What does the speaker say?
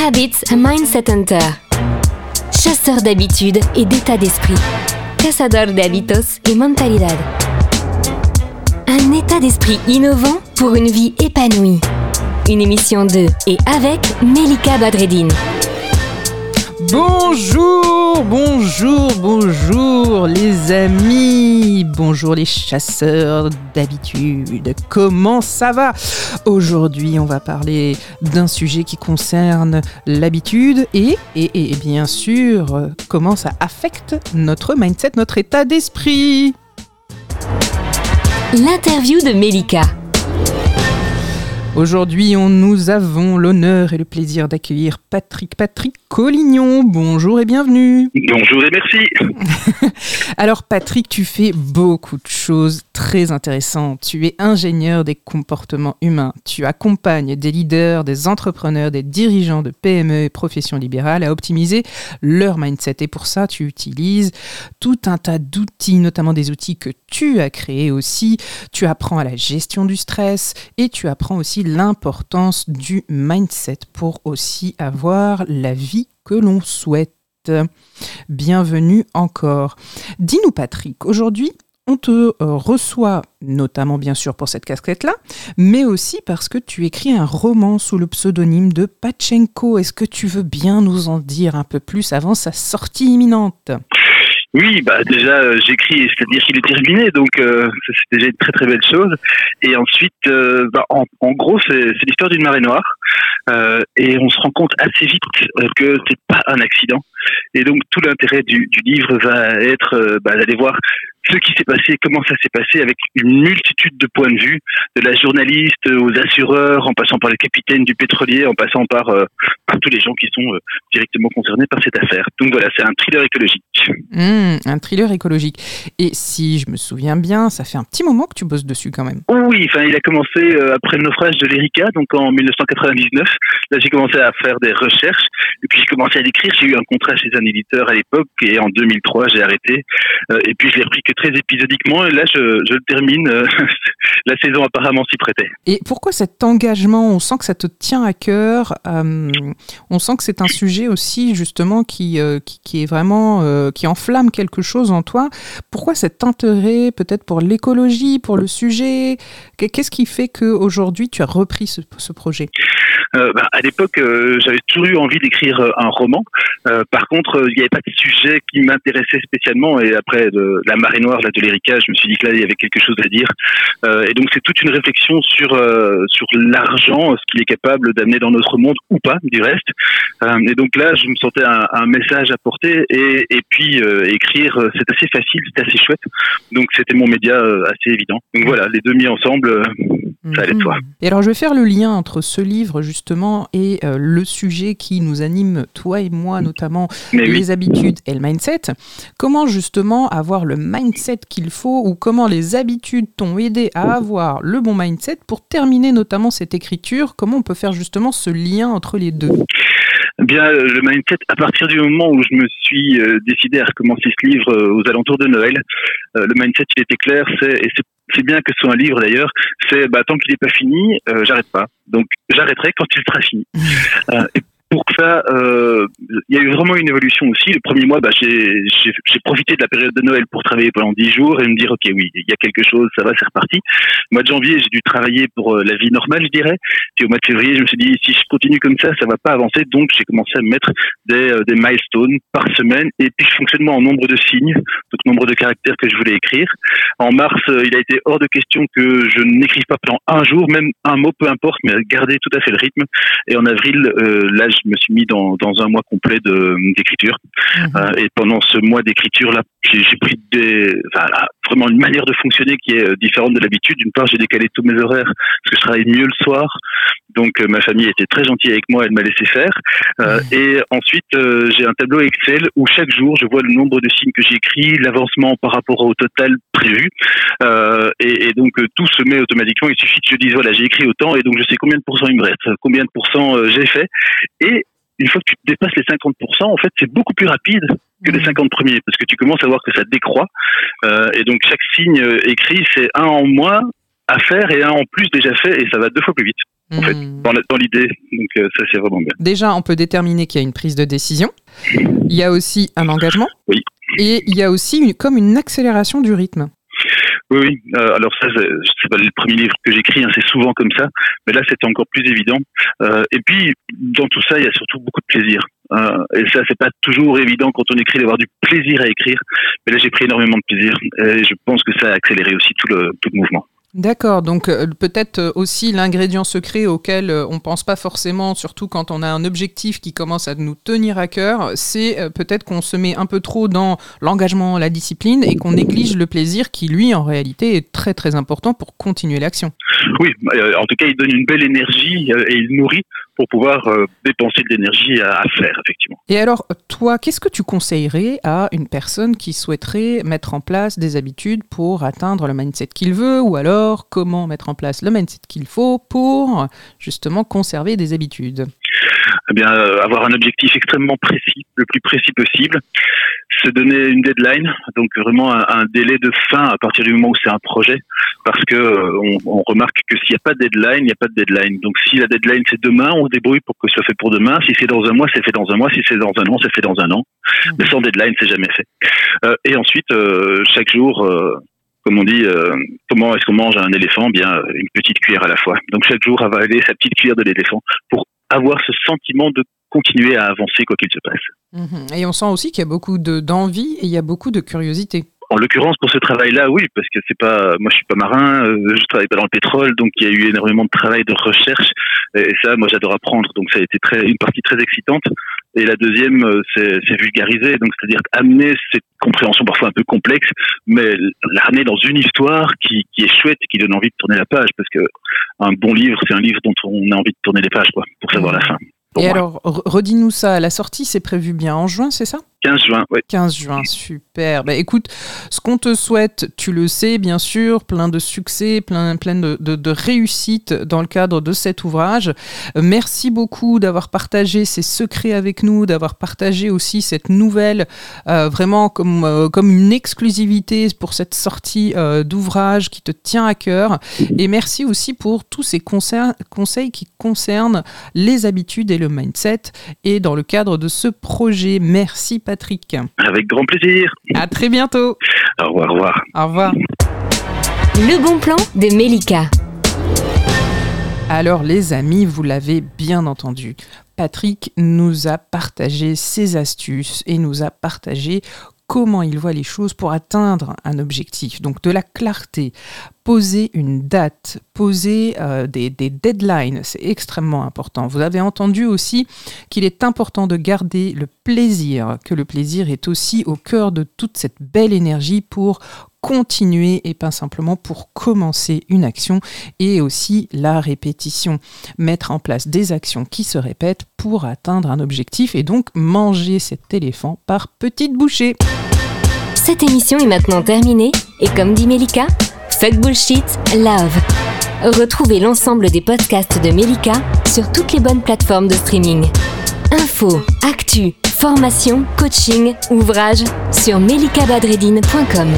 Habits Mindset Hunter. Chasseur d'habitudes et d'état d'esprit. Cazador de hábitos y mentalidad. Un état d'esprit innovant pour une vie épanouie. Une émission de et avec Melika Badreddine. Bonjour, bonjour, bonjour les amis, bonjour les chasseurs d'habitude, comment ça va? Aujourd'hui on va parler d'un sujet qui concerne l'habitude et, bien sûr comment ça affecte notre mindset, notre état d'esprit. L'interview de Melika. Aujourd'hui, on, nous avons l'honneur et le plaisir d'accueillir Patrick Patrick Collignon. Bonjour et bienvenue. Bonjour et merci. Alors Patrick, tu fais beaucoup de choses très intéressantes. Tu es ingénieur des comportements humains. Tu accompagnes des leaders, des entrepreneurs, des dirigeants de PME et professions libérales à optimiser leur mindset. Et pour ça, tu utilises tout un tas d'outils, notamment des outils que tu as créés aussi. Tu apprends à la gestion du stress et tu apprends aussi l'importance du mindset pour aussi avoir la vie que l'on souhaite. Bienvenue encore. Dis-nous Patrick, aujourd'hui, on te euh, reçoit notamment bien sûr pour cette casquette-là, mais aussi parce que tu écris un roman sous le pseudonyme de Pachenko. Est-ce que tu veux bien nous en dire un peu plus avant sa sortie imminente? Oui, bah déjà euh, j'écris, c'est-à-dire qu'il est terminé, donc euh, c'est déjà une très très belle chose. Et ensuite, euh, bah, en, gros, c'est l'histoire d'une marée noire, et on se rend compte assez vite que c'est pas un accident. Et donc tout l'intérêt du, du, livre va être bah, d'aller voir ce qui s'est passé, comment ça s'est passé, avec une multitude de points de vue, de la journaliste aux assureurs, en passant par le capitaine du pétrolier, en passant par, euh, tous les gens qui sont euh, directement concernés par cette affaire. Donc voilà, c'est un thriller écologique. Mmh, un thriller écologique. Et si je me souviens bien, ça fait un petit moment que tu bosses dessus quand même. Oui, enfin, il a commencé euh, après le naufrage de l'Erika, donc en 1999. Là, j'ai commencé à faire des recherches, et puis j'ai commencé à l'écrire. J'ai eu un contrat chez un éditeur à l'époque, et en 2003, j'ai arrêté. et puis je l'ai repris que très épisodiquement et là je, je le termine. Euh, la saison apparemment s'y prêtait. Et pourquoi cet engagement? On sent que ça te tient à cœur. Euh, on sent que c'est un sujet aussi justement qui, euh, qui, qui, est vraiment qui enflamme quelque chose en toi. Pourquoi cet intérêt peut-être pour l'écologie, pour le sujet? Qu'est-ce qui fait qu'aujourd'hui tu as repris ce, projet? Euh, bah, à l'époque, euh, j'avais toujours eu envie d'écrire euh, un roman. par contre, il n'y avait pas de sujet qui m'intéressait spécialement. Et après la marée noire, là, de l'Erika, je me suis dit que là, il y avait quelque chose à dire. et donc, c'est toute une réflexion sur sur l'argent, ce qu'il est capable d'amener dans notre monde ou pas, du reste. et donc là, je me sentais un, message à porter. Et puis, écrire, c'est assez facile, c'est assez chouette. Donc, c'était mon média assez évident. Donc voilà, les deux mis ensemble, ça allait de soi. Et alors, je vais faire le lien entre ce livre, justement, et euh, le sujet qui nous anime, toi et moi notamment, les habitudes et le mindset. Comment justement avoir le mindset qu'il faut ou comment les habitudes t'ont aidé à avoir le bon mindset pour terminer notamment cette écriture? Comment on peut faire justement ce lien entre les deux? Bien, euh, le mindset, à partir du moment où je me suis euh, décidé à recommencer ce livre aux alentours de Noël, le mindset, il était clair, c'est, et c'est bien que ce soit un livre d'ailleurs, c'est bah, tant qu'il n'est pas fini, euh, j'arrête pas. Donc j'arrêterai quand il sera fini. Euh, pour ça, euh, il y a eu vraiment une évolution aussi. Le premier mois, bah, j'ai profité de la période de Noël pour travailler pendant dix jours et me dire, ok, oui, il y a quelque chose, ça va, c'est reparti. Au mois de janvier, j'ai dû travailler pour euh, la vie normale, je dirais. Puis au mois de février, je me suis dit, si je continue comme ça, ça va pas avancer. Donc, j'ai commencé à mettre des, euh, des milestones par semaine et puis fonctionnement en nombre de signes, donc nombre de caractères que je voulais écrire. En mars, il a été hors de question que je n'écrive pas pendant un jour, même un mot, peu importe, mais garder tout à fait le rythme. Et en avril, là, je me suis mis dans, dans un mois complet d'écriture. Mhm. Euh, et pendant ce mois d'écriture là, j'ai pris des, enfin, vraiment une manière de fonctionner qui est euh, différente de l'habitude. D'une part, j'ai décalé tous mes horaires parce que je travaille mieux le soir. Donc euh, ma famille était très gentille avec moi, elle m'a laissé faire. Euh. Et ensuite, j'ai un tableau Excel où chaque jour, je vois le nombre de signes que j'ai écrits, l'avancement par rapport au total prévu. Et, et, donc tout se met automatiquement. Il suffit que je dise voilà, j'ai écrit autant et donc je sais combien de pourcents il me reste, combien de pourcents j'ai fait. Et une fois que tu dépasses les 50%, en fait, c'est beaucoup plus rapide que les 50 mmh. premiers, parce que tu commences à voir que ça décroît. Euh, et donc, chaque signe écrit, c'est un en moins à faire et un en plus déjà fait, et ça va deux fois plus vite. en fait, Hmm. dans l'idée. Donc euh, ça, c'est vraiment bien. Déjà, on peut déterminer qu'il y a une prise de décision. Il y a aussi un engagement. Oui. Et il y a aussi une, comme une accélération du rythme. Oui, oui. Euh, alors ça, c'est c'est pas le premier livre que j'écris, hein, c'est souvent comme ça. Mais là, c'était encore plus évident. Euh, et puis, dans tout ça, il y a surtout beaucoup de plaisir. Euh, et ça, c'est pas toujours évident quand on écrit d'avoir du plaisir à écrire. Mais là, j'ai pris énormément de plaisir. Et je pense que ça a accéléré aussi tout le, tout le mouvement. D'accord, donc euh, peut-être euh, aussi l'ingrédient secret auquel euh, on pense pas forcément, surtout quand on a un objectif qui commence à nous tenir à cœur, c'est euh, peut-être qu'on se met un peu trop dans l'engagement, la discipline et qu'on néglige le plaisir qui, lui, en réalité, est très très important pour continuer l'action. Oui, en tout cas, il donne une belle énergie et il nourrit pour pouvoir euh, dépenser de l'énergie à, à faire, effectivement. Et alors, toi, qu'est-ce que tu conseillerais à une personne qui souhaiterait mettre en place des habitudes pour atteindre le mindset qu'il veut, ou alors comment mettre en place le mindset qu'il faut pour justement conserver des habitudes? Eh bien, euh, avoir un objectif extrêmement précis, le plus précis possible, se donner une deadline, donc vraiment un, un délai de fin à partir du moment où c'est un projet, parce que euh, on, on remarque que s'il n'y a pas de deadline, il n'y a pas de deadline. Donc si la deadline c'est demain, on se débrouille pour que ce soit fait pour demain. Si c'est dans un mois, c'est fait dans un mois. Si c'est dans un an, c'est fait dans un an. Mais sans deadline, c'est jamais fait. Euh, et ensuite, euh, chaque jour. euh, comme on dit, euh, comment est-ce qu'on mange un éléphant? Bien, euh, une petite cuillère à la fois. Donc chaque jour, avaler sa petite cuillère de l'éléphant pour avoir ce sentiment de continuer à avancer quoi qu'il se passe. Mhm. Et on sent aussi qu'il y a beaucoup de- d'envie et il y a beaucoup de curiosité. En l'occurrence, pour ce travail-là, oui, parce que c'est pas, moi, je suis pas marin, euh, je travaille pas dans le pétrole, donc il y a eu énormément de travail de recherche, et ça, moi, j'adore apprendre, donc ça a été très, une partie très excitante. Et la deuxième, euh, c'est c'est vulgariser, donc c'est-à-dire amener cette compréhension parfois un peu complexe, mais la ramener dans une histoire qui, qui est chouette, et qui donne envie de tourner la page, parce que un bon livre, c'est un livre dont on a envie de tourner les pages, quoi, pour savoir la fin. Pour et moi. alors, re- redis-nous ça, la sortie, c'est prévu bien en juin, c'est ça? 15 juin, ouais. 15 juin, super. Bah, écoute, ce qu'on te souhaite, tu le sais bien sûr, plein de succès, plein, plein de, de, de réussite dans le cadre de cet ouvrage. Euh, merci beaucoup d'avoir partagé ces secrets avec nous, d'avoir partagé aussi cette nouvelle euh, vraiment comme, euh, comme une exclusivité pour cette sortie d'ouvrage qui te tient à cœur. Et merci aussi pour tous ces concer- conseils qui concernent les habitudes et le mindset. Et dans le cadre de ce projet, merci Patrick. Avec grand plaisir. À très bientôt. Au revoir, au revoir. Au revoir. Le bon plan de Melika. Alors les amis, vous l'avez bien entendu. Patrick nous a partagé ses astuces et nous a partagé comment il voit les choses pour atteindre un objectif. Donc de la clarté, poser une date, poser euh, des, des deadlines, c'est extrêmement important. Vous avez entendu aussi qu'il est important de garder le plaisir, que le plaisir est aussi au cœur de toute cette belle énergie pour continuer et pas simplement pour commencer une action et aussi la répétition. Mettre en place des actions qui se répètent pour atteindre un objectif et donc manger cet éléphant par petites bouchées. Cette émission est maintenant terminée et comme dit Melika, fuck bullshit, love. Retrouvez l'ensemble des podcasts de Melika sur toutes les bonnes plateformes de streaming. Info, actu, formation, coaching, ouvrages sur melikabadredine.com.